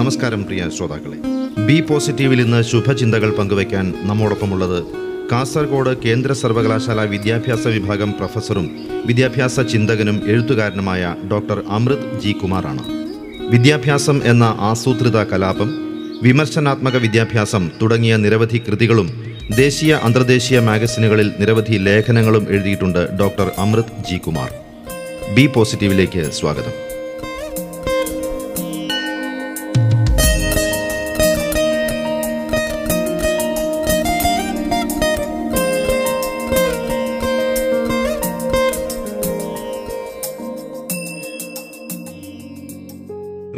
നമസ്കാരം പ്രിയ ശ്രോതാക്കളെ. ബി പോസിറ്റീവിൽ ഇന്ന് ശുഭചിന്തകൾ പങ്കുവയ്ക്കാൻ നമ്മോടൊപ്പമുള്ളത് കാസർഗോഡ് കേന്ദ്ര സർവകലാശാല വിദ്യാഭ്യാസ വിഭാഗം പ്രൊഫസറും വിദ്യാഭ്യാസ ചിന്തകനും എഴുത്തുകാരനുമായ ഡോക്ടർ അമൃത് ജി കുമാറാണ്. വിദ്യാഭ്യാസം എന്ന ആസൂത്രിത കലാപം വിമർശനാത്മക വിദ്യാഭ്യാസം തുടങ്ങിയ നിരവധി കൃതികളും ദേശീയ അന്തർദേശീയ മാഗസിനുകളിൽ നിരവധി ലേഖനങ്ങളും എഴുതിയിട്ടുണ്ട് doctor Amrit G Kumar. Be പോസിറ്റീവിലേക്ക് സ്വാഗതം.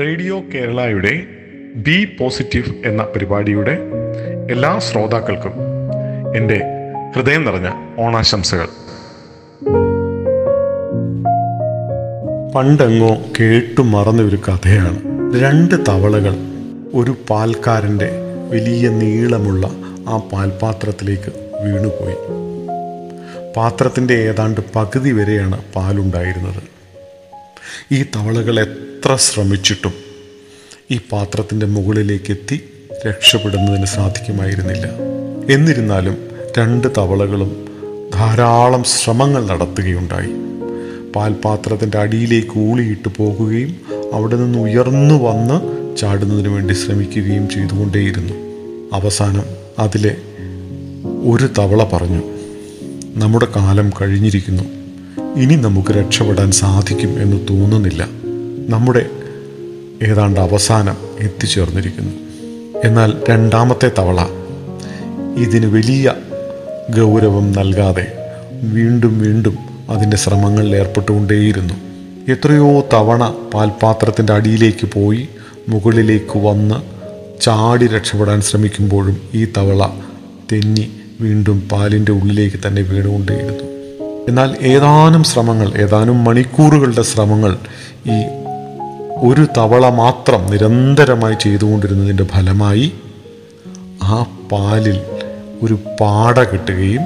റേഡിയോ കേരളയുടെ ബി പോസിറ്റീവ് എന്ന പരിപാടിയുടെ എല്ലാ ശ്രോതാക്കൾക്കും എന്റെ ഹൃദയം നിറഞ്ഞ ഓണാശംസകൾ. പണ്ടെങ്ങോ കേട്ടു മറന്ന ഒരു കഥയാണ്. രണ്ട് തവളകൾ ഒരു പാൽക്കാരന്റെ വലിയ നീളമുള്ള ആ പാൽപാത്രത്തിലേക്ക് വീണുപോയി. പാത്രത്തിന്റെ ഏതാണ്ട് പകുതി വരെയാണ് പാലുണ്ടായിരുന്നത്. ഈ തവളകൾ എത്ര ശ്രമിച്ചിട്ടും ഈ പാത്രത്തിന്റെ മുകളിലേക്ക് എത്തി രക്ഷപ്പെടുന്നതിന് സാധിക്കുമായിരുന്നില്ല. എന്നിരുന്നാലും രണ്ട് തവളകളും ധാരാളം ശ്രമങ്ങൾ നടത്തുകയുണ്ടായി. പാൽപാത്രത്തിന്റെ അടിയിലേക്ക് ഊളിയിട്ട് പോകുകയും അവിടെ നിന്ന് ഉയർന്നു വന്ന് ചാടുന്നതിന് വേണ്ടി ശ്രമിക്കുകയും ചെയ്തുകൊണ്ടേയിരുന്നു. അവസാനം അതിലെ ഒരു തവള പറഞ്ഞു നമ്മുടെ കാലം കഴിഞ്ഞിരിക്കുന്നു. ഇനി നമുക്ക് രക്ഷപ്പെടാൻ സാധിക്കും എന്ന് തോന്നുന്നില്ല. നമ്മുടെ ഏതാണ്ട് അവസാനം എത്തിച്ചേർന്നിരിക്കുന്നു. എന്നാൽ രണ്ടാമത്തെ തവള ഇതിന് വലിയ ഗൗരവം നൽകാതെ വീണ്ടും വീണ്ടും അതിന്റെ ശ്രമങ്ങളിൽ ഏർപ്പെട്ടുകൊണ്ടേയിരുന്നു. എത്രയോ തവണ പാൽപാത്രത്തിന്റെ അടിയിലേക്ക് പോയി മുകളിലേക്ക് വന്ന് ചാടി രക്ഷപ്പെടാൻ ശ്രമിക്കുമ്പോഴും ഈ തവള തെന്നി വീണ്ടും പാലിന്റെ ഉള്ളിലേക്ക് തന്നെ വീണുകൊണ്ടേയിരുന്നു. എന്നാൽ ഏതാനും ശ്രമങ്ങൾ ഏതാനും മണിക്കൂറുകളുടെ ശ്രമങ്ങൾ ഈ ഒരു തവള മാത്രം നിരന്തരമായി ചെയ്തുകൊണ്ടിരുന്നതിന്റെ ഫലമായി ആ പാലിൽ ഒരു പാട കിട്ടുകയും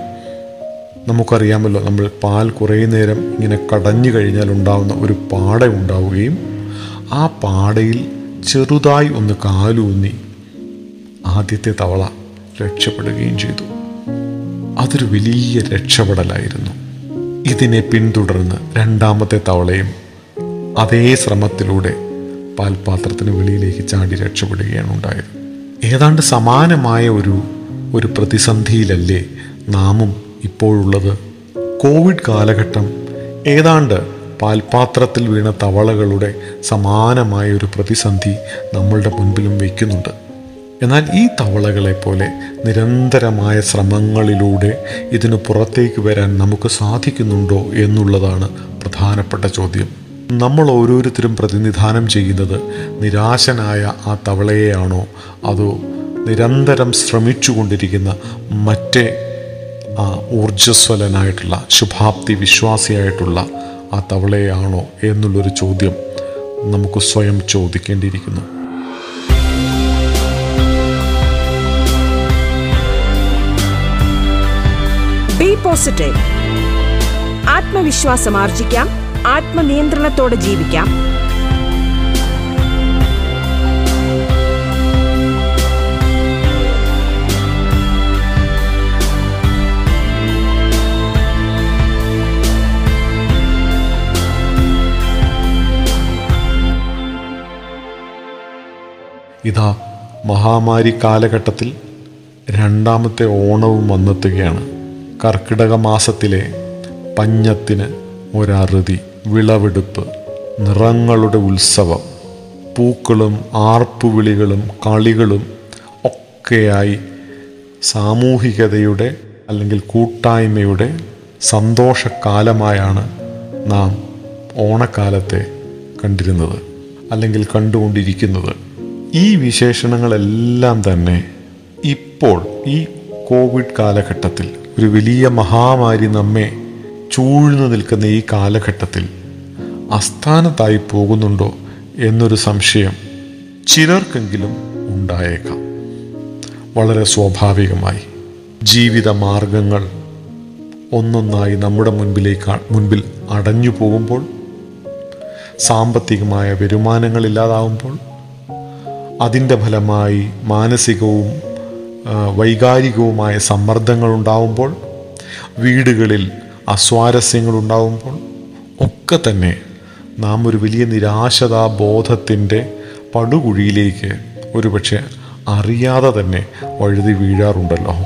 നമുക്കറിയാമല്ലോ നമ്മൾ പാൽ കുറേ നേരം ഇങ്ങനെ കടഞ്ഞു കഴിഞ്ഞാൽ ഉണ്ടാവുന്ന ഒരു പാട ഉണ്ടാവുകയും ആ പാടയിൽ ചെറുതായി ഒന്ന് കാലൂന്നി ആദ്യത്തെ തവള രക്ഷപ്പെടുകയും ചെയ്തു. അതൊരു വലിയ രക്ഷപ്പെടലായിരുന്നു. ഇതിനെ പിന്തുടർന്ന് രണ്ടാമത്തെ തവളയും അതേ ശ്രമത്തിലൂടെ പാൽപാത്രത്തിന് വെളിയിലേക്ക് ചാടി രക്ഷപ്പെടുകയാണ് ഉണ്ടായത്. ഏതാണ്ട് സമാനമായ ഒരു ഒരു പ്രതിസന്ധിയിലല്ലേ നാമും ഇപ്പോഴുള്ളത്? കോവിഡ് കാലഘട്ടം ഏതാണ്ട് പാൽപാത്രത്തിൽ വീണ തവളകളുടെ സമാനമായ ഒരു പ്രതിസന്ധി നമ്മളുടെ മുൻപിലും വയ്ക്കുന്നുണ്ട് എന്നാൽ ഈ തവളകളെ പോലെ നിരന്തരമായ ശ്രമങ്ങളിലൂടെ ഇതിന് പുറത്തേക്ക് വരാൻ നമുക്ക് സാധിക്കുന്നുണ്ടോ എന്നുള്ളതാണ് പ്രധാനപ്പെട്ട ചോദ്യം. നമ്മൾ ഓരോരുത്തരും പ്രതിനിധാനം ചെയ്യുന്നത് നിരാശനായ ആ തവളയെയാണോ? അതോ നിരന്തരം ശ്രമിച്ചുകൊണ്ടിരിക്കുന്ന മറ്റേ ആ ഊർജസ്വലനായിട്ടുള്ള ശുഭാപ്തി വിശ്വാസിയായിട്ടുള്ള ആ തവളയാണോ എന്നുള്ളൊരു ചോദ്യം നമുക്ക് സ്വയം ചോദിക്കേണ്ടിയിരിക്കുന്നു. ബി പോസിറ്റീവ് ആത്മവിശ്വാസം ആർജിക്കാം ആത്മനിയന്ത്രണത്തോടെ ജീവിക്കാം. ഇതാ മഹാമാരി കാലഘട്ടത്തിൽ രണ്ടാമത്തെ ഓണവും വന്നെത്തുകയാണ്. കർക്കിടക മാസത്തിലെ പഞ്ഞത്തിന് ഒരറുതി. വിളവെടുപ്പ് നിറങ്ങളുടെ ഉത്സവം പൂക്കളും ആർപ്പുവിളികളും കളികളും ഒക്കെയായി സാമൂഹികതയുടെ അല്ലെങ്കിൽ കൂട്ടായ്മയുടെ സന്തോഷക്കാലമായാണ് നാം ഓണക്കാലത്തെ കണ്ടിരുന്നത് അല്ലെങ്കിൽ കണ്ടുകൊണ്ടിരിക്കുന്നത്. ഈ വിശേഷണങ്ങളെല്ലാം തന്നെ ഇപ്പോൾ ഈ കോവിഡ് കാലഘട്ടത്തിൽ ഒരു വലിയ മഹാമാരി നമ്മെ ചൂഴ്ന്നു നിൽക്കുന്ന ഈ കാലഘട്ടത്തിൽ അസ്ഥാനത്തായി പോകുന്നുണ്ടോ എന്നൊരു സംശയം ചിലർക്കെങ്കിലും ഉണ്ടായേക്കാം. വളരെ സ്വാഭാവികമായി ജീവിത മാർഗങ്ങൾ ഒന്നൊന്നായി നമ്മുടെ മുൻപിലേക്ക് മുൻപിൽ അടഞ്ഞു പോകുമ്പോൾ സാമ്പത്തികമായ വരുമാനങ്ങളില്ലാതാവുമ്പോൾ അതിന്റെ ഫലമായി മാനസികവും വൈകാരികവുമായ സമ്മർദ്ദങ്ങൾ ഉണ്ടാവുമ്പോൾ വീടുകളിൽ അസ്വാരസ്യങ്ങൾ ഉണ്ടാവുമ്പോൾ ഒക്കെ തന്നെ നാം ഒരു വലിയ നിരാശതാ ബോധത്തിന്റെ പടുകുഴിയിലേക്ക് ഒരുപക്ഷെ അറിയാതെ തന്നെ വഴുതി വീഴാറുണ്ടല്ലോ.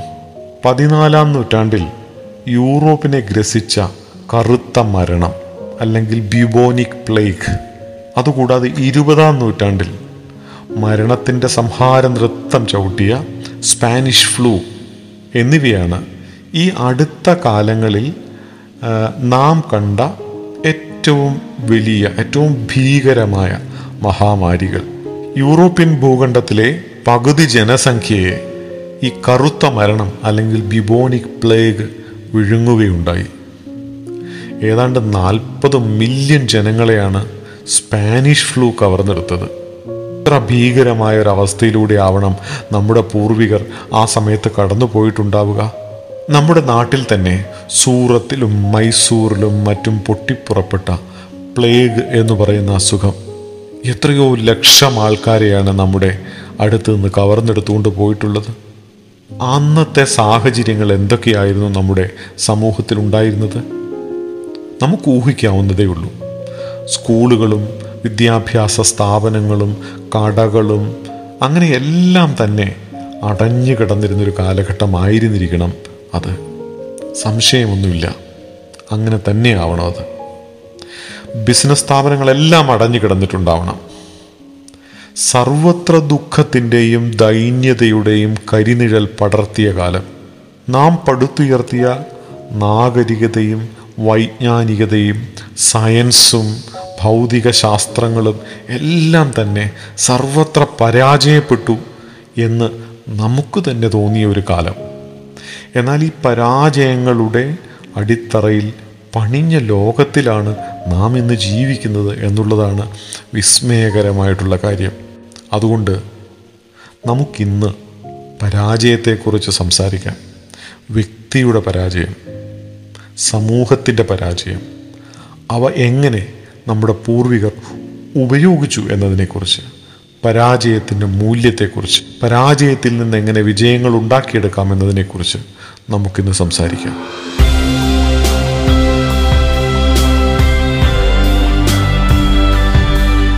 പതിനാലാം നൂറ്റാണ്ടിൽ യൂറോപ്പിനെ ഗ്രസിച്ച കറുത്ത മരണം അല്ലെങ്കിൽ ബ്യൂബോനിക് പ്ലേഗ്. അതുകൂടാതെ ഇരുപതാം നൂറ്റാണ്ടിൽ മരണത്തിന്റെ സംഹാര നൃത്തം ചവിട്ടിയ സ്പാനിഷ് ഫ്ലൂ എന്നിവയാണ് ഈ അടുത്ത കാലങ്ങളിൽ നാം കണ്ട ഏറ്റവും വലിയ ഏറ്റവും ഭീകരമായ മഹാമാരികൾ. യൂറോപ്യൻ ഭൂഖണ്ഡത്തിലെ പകുതി ജനസംഖ്യയെ ഈ കറുത്ത മരണം അല്ലെങ്കിൽ ബിബോണിക് പ്ലേഗ് വിഴുങ്ങുകയുണ്ടായി. ഏതാണ്ട് നാൽപ്പത് മില്യൺ ജനങ്ങളെയാണ് സ്പാനിഷ് ഫ്ലൂ കവർന്നെടുത്തത്. ഇത്ര ഭീകരമായ ഒരു അവസ്ഥയിലൂടെ ആവണം നമ്മുടെ പൂർവികർ ആ സമയത്ത് കടന്നു പോയിട്ടുണ്ടാവുക നമ്മുടെ നാട്ടിൽ തന്നെ സൂറത്തിലും മൈസൂറിലും മറ്റും പൊട്ടിപ്പുറപ്പെട്ട പ്ലേഗ് എന്ന് പറയുന്ന അസുഖം. എത്രയോ ലക്ഷം ആൾക്കാരെയാണ് നമ്മുടെ അടുത്ത് നിന്ന് കവർന്നെടുത്തുകൊണ്ട് പോയിട്ടുള്ളത്. അന്നത്തെ സാഹചര്യങ്ങൾ എന്തൊക്കെയായിരുന്നു നമ്മുടെ സമൂഹത്തിൽ ഉണ്ടായിരുന്നത്? നമുക്ക് ഊഹിക്കാവുന്നതേ ഉള്ളൂ. സ്കൂളുകളും വിദ്യാഭ്യാസ സ്ഥാപനങ്ങളും കടകളും അങ്ങനെ എല്ലാം തന്നെ അടഞ്ഞു കിടന്നിരുന്നൊരു കാലഘട്ടമായിരുന്നിരിക്കണം അത്. സംശയമൊന്നുമില്ല. അങ്ങനെ തന്നെയാവണം അത്. ബിസിനസ് സ്ഥാപനങ്ങളെല്ലാം അടഞ്ഞു കിടന്നിട്ടുണ്ടാവണം സർവത്ര ദുഃഖത്തിന്റെയും ദൈന്യതയുടെയും കരിനിഴൽ പടർത്തിയ കാലം. നാം പടുത്തുയർത്തിയ നാഗരികതയും വൈജ്ഞാനികതയും സയൻസും ഭൗതിക ശാസ്ത്രങ്ങളും എല്ലാം തന്നെ സർവത്ര പരാജയപ്പെട്ടു എന്ന് നമുക്ക് തന്നെ തോന്നിയ ഒരു കാലം. എന്നാൽ ഈ പരാജയങ്ങളുടെ അടിത്തറയിൽ പണിഞ്ഞ ലോകത്തിലാണ് നാം ഇന്ന് ജീവിക്കുന്നത് എന്നുള്ളതാണ് വിസ്മയകരമായിട്ടുള്ള കാര്യം. അതുകൊണ്ട് നമുക്കിന്ന് പരാജയത്തെക്കുറിച്ച് സംസാരിക്കാം. വ്യക്തിയുടെ പരാജയം സമൂഹത്തിന്റെ പരാജയം അവ എങ്ങനെ നമ്മുടെ പൂർവികർ ഉപയോഗിച്ചു എന്നതിനെക്കുറിച്ച് പരാജയത്തിന്റെ മൂല്യത്തെക്കുറിച്ച് പരാജയത്തിൽ നിന്ന് എങ്ങനെ വിജയങ്ങൾ ഉണ്ടാക്കിയെടുക്കാം എന്നതിനെക്കുറിച്ച് നമുക്കിന്ന് സംസാരിക്കാം.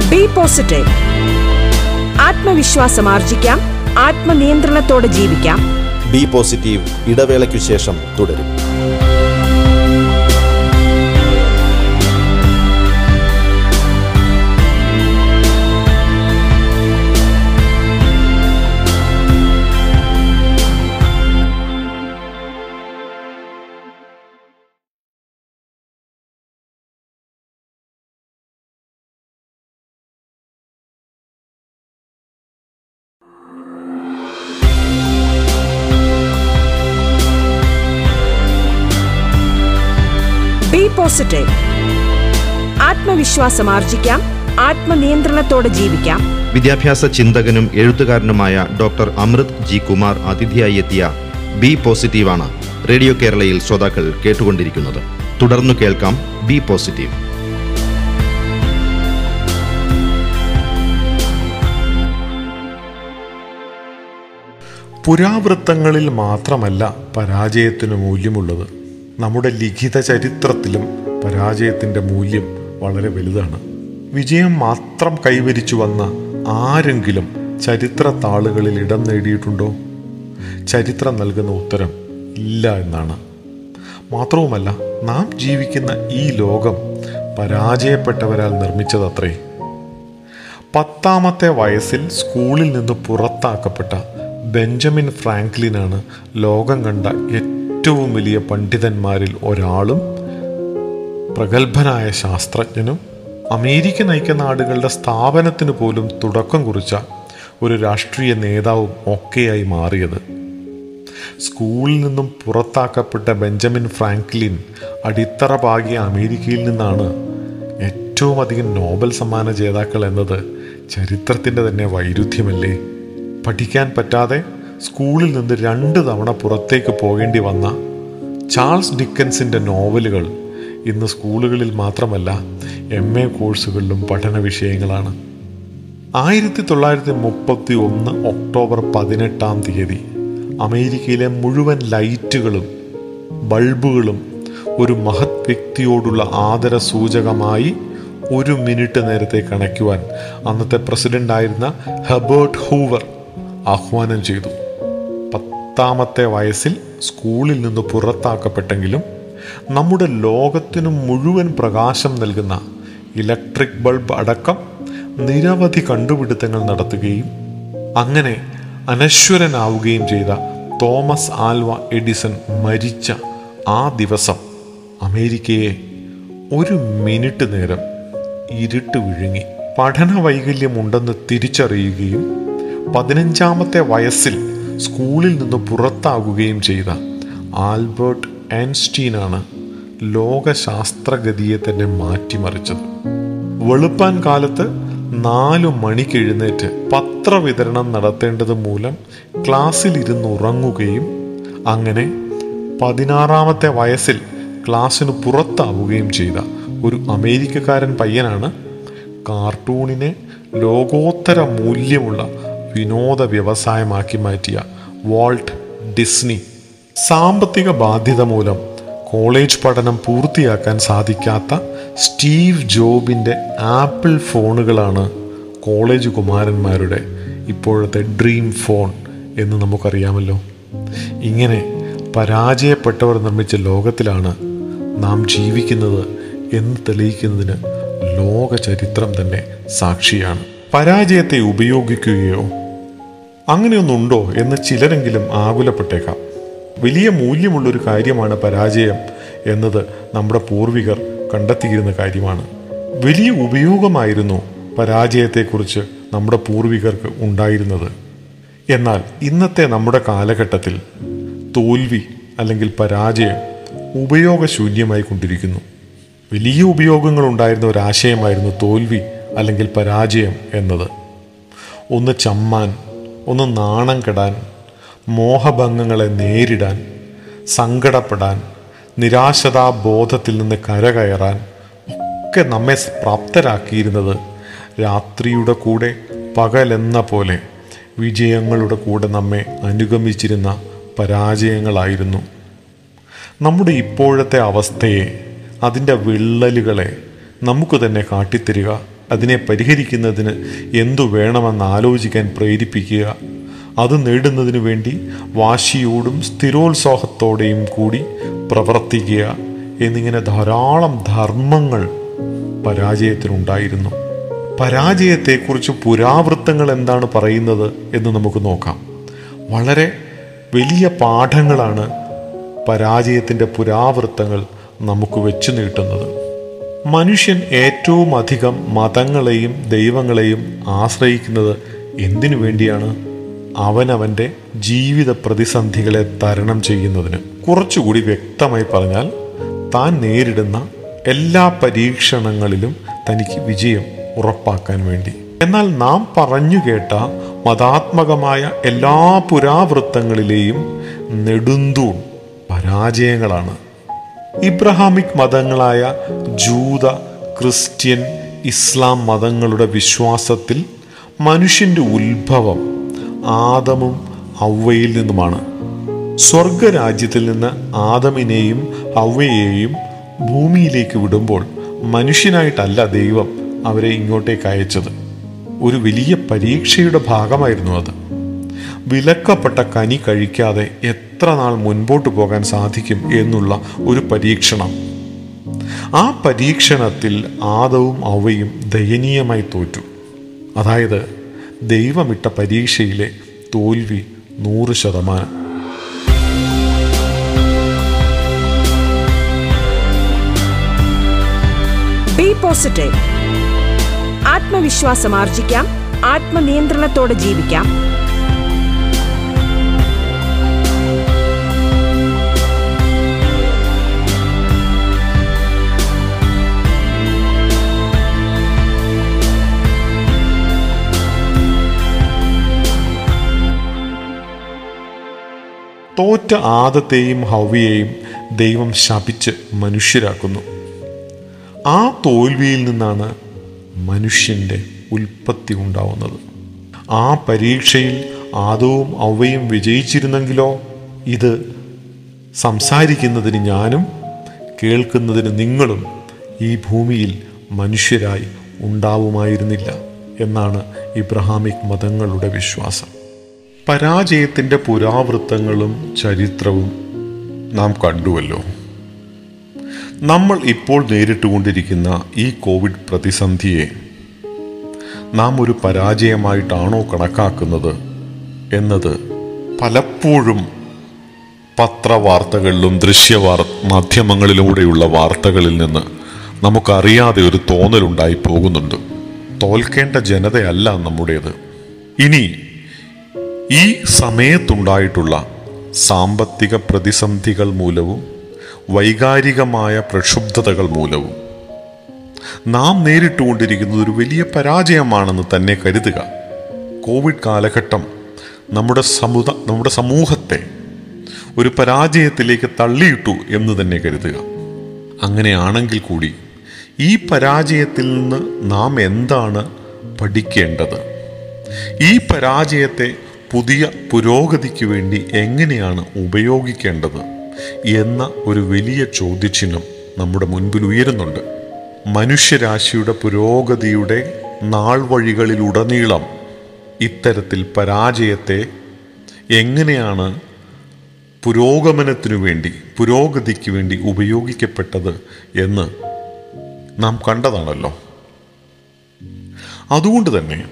ബി പോസിറ്റീവ് ആത്മവിശ്വാസം ആർജിക്കാം. ആത്മനിയന്ത്രണത്തോടെ ജീവിക്കാം. ബി പോസിറ്റീവ് ഇടവേളയ്ക്കു ശേഷം തുടരും. പോസിറ്റീവ് ആത്മവിശ്വാസം ആർജിക്കാം. ആത്മനിയന്ത്രണത്തോടെ ജീവിക്കാം. വിദ്യാഭ്യാസ ചിന്തകനും എഴുത്തുകാരനുമായ ഡോക്ടർ അമൃത് ജി കുമാർ അതിഥിയായി എത്തിയ ബി പോസിറ്റീവാണ് റേഡിയോ കേരളയിൽ ശ്രോതാക്കൾ കേട്ടുകൊണ്ടിരിക്കുന്നത്. തുടർന്നു കേൾക്കാം ബി പോസിറ്റീവ്. പുരാവൃത്തങ്ങളിൽ മാത്രമല്ല പരാജയത്തിന് മൂല്യമുള്ളത്. നമ്മുടെ ലിഖിത ചരിത്രത്തിലും പരാജയത്തിന്റെ മൂല്യം വളരെ വലുതാണ്. വിജയം മാത്രം കൈവരിച്ചു വന്ന ആരെങ്കിലും ചരിത്ര താളുകളിൽ ഇടം നേടിയിട്ടുണ്ടോ? ചരിത്രം നൽകുന്ന ഉത്തരം ഇല്ല എന്നാണ്. മാത്രവുമല്ല നാം ജീവിക്കുന്ന ഈ ലോകം പരാജയപ്പെട്ടവരാൽ നിർമ്മിച്ചതത്രേ. പത്താമത്തെ വയസ്സിൽ സ്കൂളിൽ നിന്ന് പുറത്താക്കപ്പെട്ട ബെഞ്ചമിൻ ഫ്രാങ്ക്ലിനാണ് ലോകം കണ്ട ഏറ്റവും ഏറ്റവും വലിയ പണ്ഡിതന്മാരിൽ ഒരാളും പ്രഗത്ഭനായ ശാസ്ത്രജ്ഞനും അമേരിക്കൻ ഐക്യനാടുകളുടെ സ്ഥാപനത്തിന് പോലും തുടക്കം കുറിച്ച ഒരു രാഷ്ട്രീയ നേതാവും ഒക്കെയായി മാറിയത്. സ്കൂളിൽ നിന്നും പുറത്താക്കപ്പെട്ട ബെഞ്ചമിൻ ഫ്രാങ്ക്ലിൻ അടിത്തറ പാകിയ അമേരിക്കയിൽ നിന്നാണ് ഏറ്റവും അധികം നോബൽ സമ്മാന ജേതാക്കൾ എന്നത് ചരിത്രത്തിന്റെ തന്നെ വൈരുദ്ധ്യമല്ലേ? പഠിക്കാൻ പറ്റാതെ സ്കൂളിൽ നിന്ന് രണ്ട് തവണ പുറത്തേക്ക് പോകേണ്ടി വന്ന ചാൾസ് ഡിക്കൻസിന്റെ നോവലുകൾ ഇന്ന് സ്കൂളുകളിൽ മാത്രമല്ല എം എ കോഴ്സുകളിലും പഠന വിഷയങ്ങളാണ്. ആയിരത്തി തൊള്ളായിരത്തി മുപ്പത്തി ഒന്ന് ഒക്ടോബർ പതിനെട്ടാം തീയതി അമേരിക്കയിലെ മുഴുവൻ ലൈറ്റുകളും ബൾബുകളും ഒരു മഹത് വ്യക്തിയോടുള്ള ആദര സൂചകമായി ഒരു മിനിറ്റ് നേരത്തെ കണയ്ക്കുവാൻ അന്നത്തെ പ്രസിഡന്റായിരുന്ന ഹെബേർട്ട് ഹൂവർ ആഹ്വാനം ചെയ്തു. പത്താമത്തെ വയസ്സിൽ സ്കൂളിൽ നിന്ന് പുറത്താക്കപ്പെട്ടെങ്കിലും നമ്മുടെ ലോകത്തിനു മുഴുവൻ പ്രകാശം നൽകുന്ന ഇലക്ട്രിക് ബൾബ് അടക്കം നിരവധി കണ്ടുപിടുത്തങ്ങൾ നടത്തുകയും അങ്ങനെ അനശ്വരനാവുകയും ചെയ്ത തോമസ് ആൽവ എഡിസൺ മരിച്ച ആ ദിവസം അമേരിക്കയെ ഒരു മിനിറ്റ് നേരം ഇരുട്ട് വിഴുങ്ങി. പഠന വൈകല്യമുണ്ടെന്ന് തിരിച്ചറിയുകയും പതിനഞ്ചാമത്തെ വയസ്സിൽ സ്കൂളിൽ നിന്ന് പുറത്താകുകയും ചെയ്ത ആൽബർട്ട് ആൻസ്റ്റീനാണ് ലോകശാസ്ത്രഗതിയെ തന്നെ മാറ്റിമറിച്ചത്. വെളുപ്പാൻ കാലത്ത് നാലു മണിക്ക് എഴുന്നേറ്റ് പത്രവിതരണം നടത്തേണ്ടത് മൂലം ക്ലാസ്സിൽ ഇരുന്ന് ഉറങ്ങുകയും അങ്ങനെ പതിനാറാമത്തെ വയസ്സിൽ ക്ലാസ്സിന് പുറത്താവുകയും ചെയ്ത ഒരു അമേരിക്കക്കാരൻ പയ്യനാണ് കാർട്ടൂണിനെ ലോകോത്തര മൂല്യമുള്ള വിനോദ വ്യവസായമാക്കി മാറ്റിയ വാൾട്ട് ഡിസ്നി. സാമ്പത്തിക ബാധ്യത മൂലം കോളേജ് പഠനം പൂർത്തിയാക്കാൻ സാധിക്കാത്ത സ്റ്റീവ് ജോബിന്റെ ആപ്പിൾ ഫോണുകളാണ് കോളേജ് കുമാരന്മാരുടെ ഇപ്പോഴത്തെ ഡ്രീം ഫോൺ എന്ന് നമുക്കറിയാമല്ലോ. ഇങ്ങനെ പരാജയപ്പെട്ടവർ നിർമ്മിച്ച ലോകത്തിലാണ് നാം ജീവിക്കുന്നത് എന്ന് തെളിയിക്കുന്നതിന് ലോക ചരിത്രം തന്നെ സാക്ഷിയാണ്. പരാജയത്തെ ഉപയോഗിക്കുകയോ അങ്ങനെയൊന്നുണ്ടോ എന്ന് ചിലരെങ്കിലും ആകുലപ്പെട്ടേക്കാം. വലിയ മൂല്യമുള്ളൊരു കാര്യമാണ് പരാജയം എന്നത് നമ്മുടെ പൂർവികർ കണ്ടെത്തിയിരുന്ന കാര്യമാണ്. വലിയ ഉപയോഗമായിരുന്നു പരാജയത്തെക്കുറിച്ച് നമ്മുടെ പൂർവികർക്ക് ഉണ്ടായിരുന്നത്. എന്നാൽ ഇന്നത്തെ നമ്മുടെ കാലഘട്ടത്തിൽ തോൽവി അല്ലെങ്കിൽ പരാജയം ഉപയോഗശൂന്യമായി കൊണ്ടിരിക്കുന്നു. വലിയ ഉപയോഗങ്ങൾ ഉണ്ടായിരുന്ന ഒരാശയമായിരുന്നു തോൽവി അല്ലെങ്കിൽ പരാജയം എന്നത്. ഒന്ന് ചമ്മാൻ ഒന്ന് നാണം കെടാൻ മോഹഭംഗങ്ങളെ നേരിടാൻ സങ്കടപ്പെടാൻ നിരാശതാബോധത്തിൽ നിന്ന് കരകയറാൻ ഒക്കെ നമ്മെ പ്രാപ്തരാക്കിയിരുന്നത് രാത്രിയുടെ കൂടെ പകലെന്ന പോലെ വിജയങ്ങളുടെ കൂടെ നമ്മെ അനുഗമിച്ചിരുന്ന പരാജയങ്ങളായിരുന്നു. നമ്മുടെ ഇപ്പോഴത്തെ അവസ്ഥയെ അതിന്റെ വിള്ളലുകളെ നമുക്ക് തന്നെ കാട്ടിത്തരിക. അതിനെ പരിഹരിക്കുന്നതിന് എന്തു വേണമെന്ന് ആലോചിക്കാൻ പ്രേരിപ്പിക്കുക. അത് നേടുന്നതിനു വേണ്ടി വാശിയോടും സ്ഥിരോത്സാഹത്തോടെയും കൂടി പ്രവർത്തിക്കുക എന്നിങ്ങനെ ധാരാളം ധർമ്മങ്ങൾ പരാജയത്തിനുണ്ടായിരുന്നു. പരാജയത്തെക്കുറിച്ച് പുരാവൃത്തങ്ങൾ എന്താണ് പറയുന്നത് എന്ന് നമുക്ക് നോക്കാം. വളരെ വലിയ പാഠങ്ങളാണ് പരാജയത്തിന്റെ പുരാവൃത്തങ്ങൾ നമുക്ക് വെച്ചു നീട്ടുന്നത്. മനുഷ്യൻ ഏറ്റവും അധികം മതങ്ങളെയും ദൈവങ്ങളെയും ആശ്രയിക്കുന്നത് എന്തിനു വേണ്ടിയാണ്? അവനവന്റെ ജീവിത പ്രതിസന്ധികളെ തരണം ചെയ്യുന്നതിന്. കുറച്ചുകൂടി വ്യക്തമായി പറഞ്ഞാൽ താൻ നേരിടുന്ന എല്ലാ പരീക്ഷണങ്ങളിലും തനിക്ക് വിജയം ഉറപ്പാക്കാൻ വേണ്ടി. എന്നാൽ നാം പറഞ്ഞു കേട്ട മതാത്മകമായ എല്ലാ പുരാവൃത്തങ്ങളിലെയും നെടുന്തൂൺ പരാജയങ്ങളാണ്. ഇബ്രഹാമിക് മതങ്ങളായ ജൂത ക്രിസ്ത്യൻ ഇസ്ലാം മതങ്ങളുടെ വിശ്വാസത്തിൽ മനുഷ്യന്റെ ഉത്ഭവം ആദമും ഔവയിൽ നിന്നുമാണ്. സ്വർഗരാജ്യത്തിൽ നിന്ന് ആദമിനെയും ഔവയെയും ഭൂമിയിലേക്ക് വിടുമ്പോൾ മനുഷ്യനായിട്ടല്ല ദൈവം അവരെ ഇങ്ങോട്ടേക്ക് അയച്ചത്. ഒരു വലിയ പരീക്ഷയുടെ ഭാഗമായിരുന്നു അത്. വിലക്കപ്പെട്ട കനി കഴിക്കാതെ എത്ര നാൾ മുൻപോട്ട് പോകാൻ സാധിക്കും എന്നുള്ള ഒരു പരീക്ഷണം. ആ പരീക്ഷണത്തിൽ ആദവും അവയും ദയനീയമായി തോറ്റു. അതായത് ദൈവമിട്ട പരീക്ഷയിലെ തോൽവി നൂറ് ശതമാനം. ബി പോസിറ്റീവ് ആത്മവിശ്വാസം ആർജിക്കാം. ആത്മനിയന്ത്രണത്തോടെ ജീവിക്കാം. തോറ്റ ആദത്തെയും ഹവ്യയെയും ദൈവം ശപിച്ച് മനുഷ്യരാക്കുന്നു. ആ തോൽവിയിൽ നിന്നാണ് മനുഷ്യന്റെ ഉൽപ്പത്തി ഉണ്ടാവുന്നത്. ആ പരീക്ഷയിൽ ആദവും അവയും വിജയിച്ചിരുന്നെങ്കിലോ? ഇത് സംസാരിക്കുന്നതിന് ഞാനും കേൾക്കുന്നതിന് നിങ്ങളും ഈ ഭൂമിയിൽ മനുഷ്യരായി ഉണ്ടാവുമായിരുന്നില്ല എന്നാണ് ഇബ്രഹാമിക് മതങ്ങളുടെ വിശ്വാസം. പരാജയത്തിന്റെ പുരാവൃത്തങ്ങളും ചരിത്രവും നാം കണ്ടുവല്ലോ. നമ്മൾ ഇപ്പോൾ നേരിട്ടുകൊണ്ടിരിക്കുന്ന ഈ കോവിഡ് പ്രതിസന്ധിയെ നാം ഒരു പരാജയമായിട്ടാണോ കണക്കാക്കുന്നത് എന്നത് പലപ്പോഴും പത്രവാർത്തകളിലും ദൃശ്യവാർ മാധ്യമങ്ങളിലൂടെയുള്ള വാർത്തകളിൽ നിന്ന് നമുക്കറിയാതെ ഒരു തോന്നലുണ്ടായി പോകുന്നുണ്ട്. തോൽക്കേണ്ട ജനതയല്ല നമ്മുടേത്. ഇനി ഈ സമയത്തുണ്ടായിട്ടുള്ള സാമ്പത്തിക പ്രതിസന്ധികൾ മൂലവും വൈകാരികമായ പ്രക്ഷുബ്ധതകൾ മൂലവും നാം നേരിട്ടുകൊണ്ടിരിക്കുന്നത് ഒരു വലിയ പരാജയമാണെന്ന് തന്നെ കരുതുക. കോവിഡ് കാലഘട്ടം നമ്മുടെ സമുദ നമ്മുടെ സമൂഹത്തെ ഒരു പരാജയത്തിലേക്ക് തള്ളിയിട്ടു എന്ന് തന്നെ കരുതുക. അങ്ങനെയാണെങ്കിൽ കൂടി ഈ പരാജയത്തിൽ നിന്ന് നാം എന്താണ് പഠിക്കേണ്ടത്? ഈ പരാജയത്തെ പുതിയ പുരോഗതിക്ക് വേണ്ടി എങ്ങനെയാണ് ഉപയോഗിക്കേണ്ടത് എന്ന ഒരു വലിയ ചോദ്യചിഹ്നം നമ്മുടെ മുൻപിൽ ഉയരുന്നുണ്ട്. മനുഷ്യരാശിയുടെ പുരോഗതിയുടെ നാൾ വഴികളിലുടനീളം ഇത്തരത്തിൽ പരാജയത്തെ എങ്ങനെയാണ് പുരോഗമനത്തിനു വേണ്ടി പുരോഗതിക്ക് വേണ്ടി ഉപയോഗിക്കപ്പെട്ടത് എന്ന് നാം കണ്ടതാണല്ലോ. അതുകൊണ്ട് തന്നെ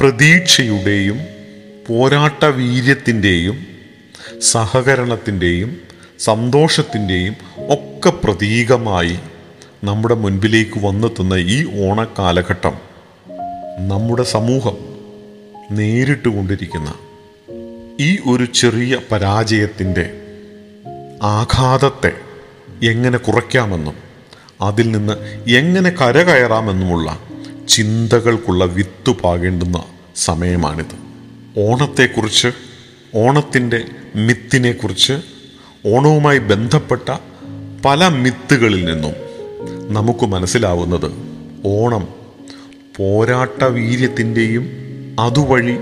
പ്രതീക്ഷയുടെയും പോരാട്ട വീര്യത്തിന്റെയും സഹകരണത്തിന്റെയും സന്തോഷത്തിന്റെയും ഒക്കെ പ്രതീകമായി നമ്മുടെ മുൻപിലേക്ക് വന്നെത്തുന്ന ഈ ഓണക്കാലഘട്ടം നമ്മുടെ സമൂഹം നേരിട്ടുകൊണ്ടിരിക്കുന്ന ഈ ഒരു ചെറിയ പരാജയത്തിന്റെ ആഘാതത്തെ എങ്ങനെ കുറയ്ക്കാമെന്നും അതിൽ നിന്ന് എങ്ങനെ കരകയറാമെന്നുമുള്ള ചിന്തകൾക്കുള്ള വിത്ത് പാകേണ്ടുന്ന സമയമാണിത്. ഓണത്തെക്കുറിച്ച് ഓണത്തിന്റെ മിത്തിനെക്കുറിച്ച് ഓണവുമായി ബന്ധപ്പെട്ട പല മിത്തുകളിൽ നിന്നും നമുക്ക് മനസ്സിലാവുന്നത് ഓണം പോരാട്ട വീര്യത്തിന്റെയും അതുവഴി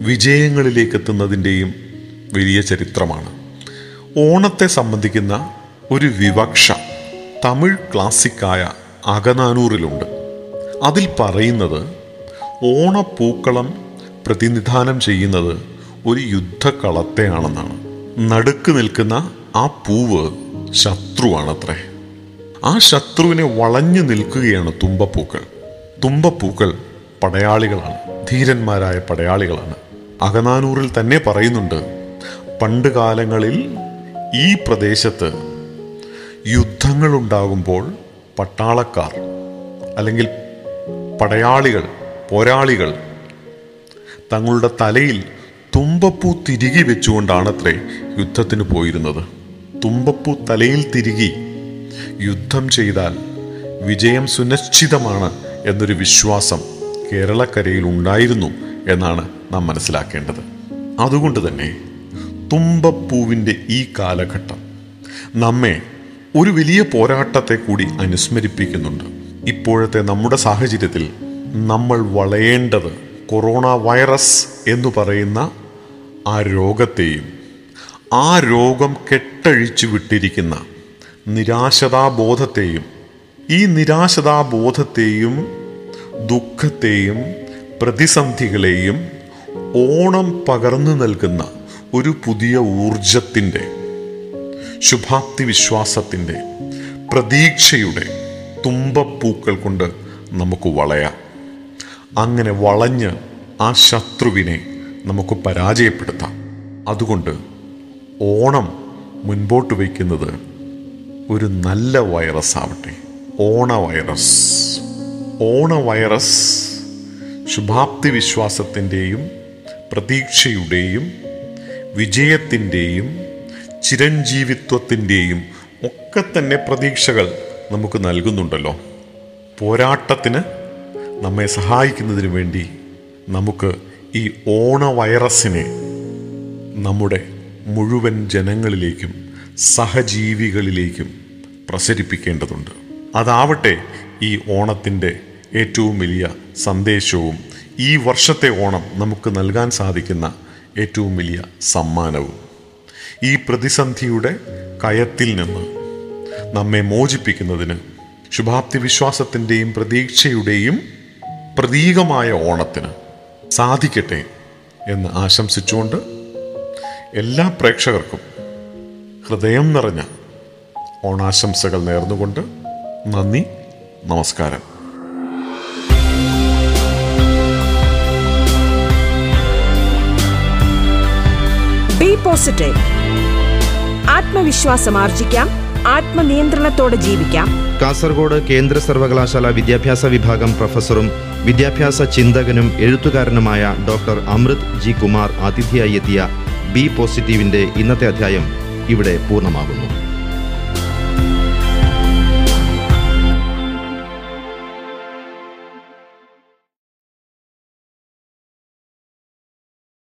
വിജയങ്ങളിലേക്കെത്തുന്നതിന്റെയും വലിയ ചരിത്രമാണ്. ഓണത്തെ സംബന്ധിക്കുന്ന ഒരു വിവക്ഷ തമിഴ് ക്ലാസിക്കായ അകനാനൂറിലുണ്ട്. അതിൽ പറയുന്നത് ഓണപ്പൂക്കളം പ്രതിനിധാനം ചെയ്യുന്നത് ഒരു യുദ്ധക്കളത്തെയാണെന്നാണ് നടുക്ക് നിൽക്കുന്ന ആ പൂവ് ശത്രുവാണത്രേ. ആ ശത്രുവിനെ വളഞ്ഞു നിൽക്കുകയാണ് തുമ്പപ്പൂക്കൾ. തുമ്പപ്പൂക്കൾ പടയാളികളാണ്. ധീരന്മാരായ പടയാളികളാണ്. അകനാനൂറിൽ തന്നെ പറയുന്നുണ്ട് പണ്ട് കാലങ്ങളിൽ ഈ പ്രദേശത്ത് യുദ്ധങ്ങളുണ്ടാകുമ്പോൾ പട്ടാളക്കാർ അല്ലെങ്കിൽ പടയാളികൾ പോരാളികൾ തങ്ങളുടെ തലയിൽ തുമ്പപ്പൂ തിരികെ വെച്ചുകൊണ്ടാണത്രേ യുദ്ധത്തിന് പോയിരുന്നത്. തുമ്പപ്പൂ തലയിൽ തിരികെ യുദ്ധം ചെയ്താൽ വിജയം സുനിശ്ചിതമാണ് എന്നൊരു വിശ്വാസം കേരളക്കരയിൽ ഉണ്ടായിരുന്നു എന്നാണ് നാം മനസ്സിലാക്കേണ്ടത്. അതുകൊണ്ട് തന്നെ തുമ്പപ്പൂവിന്റെ ഈ കാലഘട്ടം നമ്മെ ഒരു വലിയ പോരാട്ടത്തെ കൂടി അനുസ്മരിപ്പിക്കുന്നുണ്ട്. ഇപ്പോഴത്തെ നമ്മുടെ സാഹചര്യത്തിൽ നമ്മൾ വളയേണ്ടത് കൊറോണ വൈറസ് എന്ന് പറയുന്ന ആ രോഗത്തെയും ആ രോഗം കെട്ടഴിച്ചു വിട്ടിരിക്കുന്ന നിരാശതാബോധത്തെയും ഈ നിരാശതാബോധത്തെയും ദുഃഖത്തെയും പ്രതിസന്ധികളെയും ഓണം പകർന്നു നൽകുന്ന ഒരു പുതിയ ഊർജത്തിന്റെ ശുഭാപ്തി വിശ്വാസത്തിന്റെ പ്രതീക്ഷയുടെ തുമ്പപ്പൂക്കൾ കൊണ്ട് നമുക്ക് വളയാം. അങ്ങനെ വളഞ്ഞ് ആ ശത്രുവിനെ നമുക്ക് പരാജയപ്പെടുത്താം. അതുകൊണ്ട് ഓണം മുൻപോട്ട് വയ്ക്കുന്നത് ഒരു നല്ല വൈറസ് ആവട്ടെ. ഓണ വൈറസ് ഓണ വൈറസ് ശുഭാപ്തി വിശ്വാസത്തിന്റെയും പ്രതീക്ഷയുടെയും വിജയത്തിന്റെയും ചിരഞ്ജീവിത്വത്തിന്റെയും ഒക്കെ തന്നെ പ്രതീക്ഷകൾ നമുക്ക് നൽകുന്നുണ്ടല്ലോ. പോരാട്ടത്തിന് നമ്മെ സഹായിക്കുന്നതിന് വേണ്ടി നമുക്ക് ഈ ഓണ വൈറസിനെ നമ്മുടെ മുഴുവൻ ജനങ്ങളിലേക്കും സഹജീവികളിലേക്കും പ്രസരിപ്പിക്കേണ്ടതുണ്ട് അതാവട്ടെ ഈ ഓണത്തിന്റെ ഏറ്റവും വലിയ സന്ദേശവും ഈ വർഷത്തെ ഓണം നമുക്ക് നൽകാൻ സാധിക്കുന്ന ഏറ്റവും വലിയ സമ്മാനവും. ഈ പ്രതിസന്ധിയുടെ കയത്തിൽ നിന്ന് നമ്മെ മോചിപ്പിക്കുന്നതിന് ശുഭാപ്തി വിശ്വാസത്തിന്റെയും പ്രതീക്ഷയുടെയും പ്രതീകമായ ഓണത്തിന് സാധിക്കട്ടെ എന്ന് ആശംസിച്ചുകൊണ്ട് എല്ലാ പ്രേക്ഷകർക്കും ഹൃദയം നിറഞ്ഞ ഓണാശംസകൾ നേർന്നുകൊണ്ട് നന്ദി നമസ്കാരം. ബി പോസിറ്റീവ് ആത്മവിശ്വാസം ആർജിക്കാം. ആത്മനിയന്ത്രണത്തോടെ ജീവിക്കാം. കാസർഗോഡ് കേന്ദ്ര സർവകലാശാല വിദ്യാഭ്യാസ വിഭാഗം പ്രൊഫസറും വിദ്യാഭ്യാസ ചിന്തകനും എഴുത്തുകാരനുമായ ഡോക്ടർ അമൃത് ജി കുമാർ അതിഥിയായി എത്തിയ ബി പോസിറ്റീവിന്റെ ഇന്നത്തെ അധ്യായം ഇവിടെ പൂർണമാകുന്നു.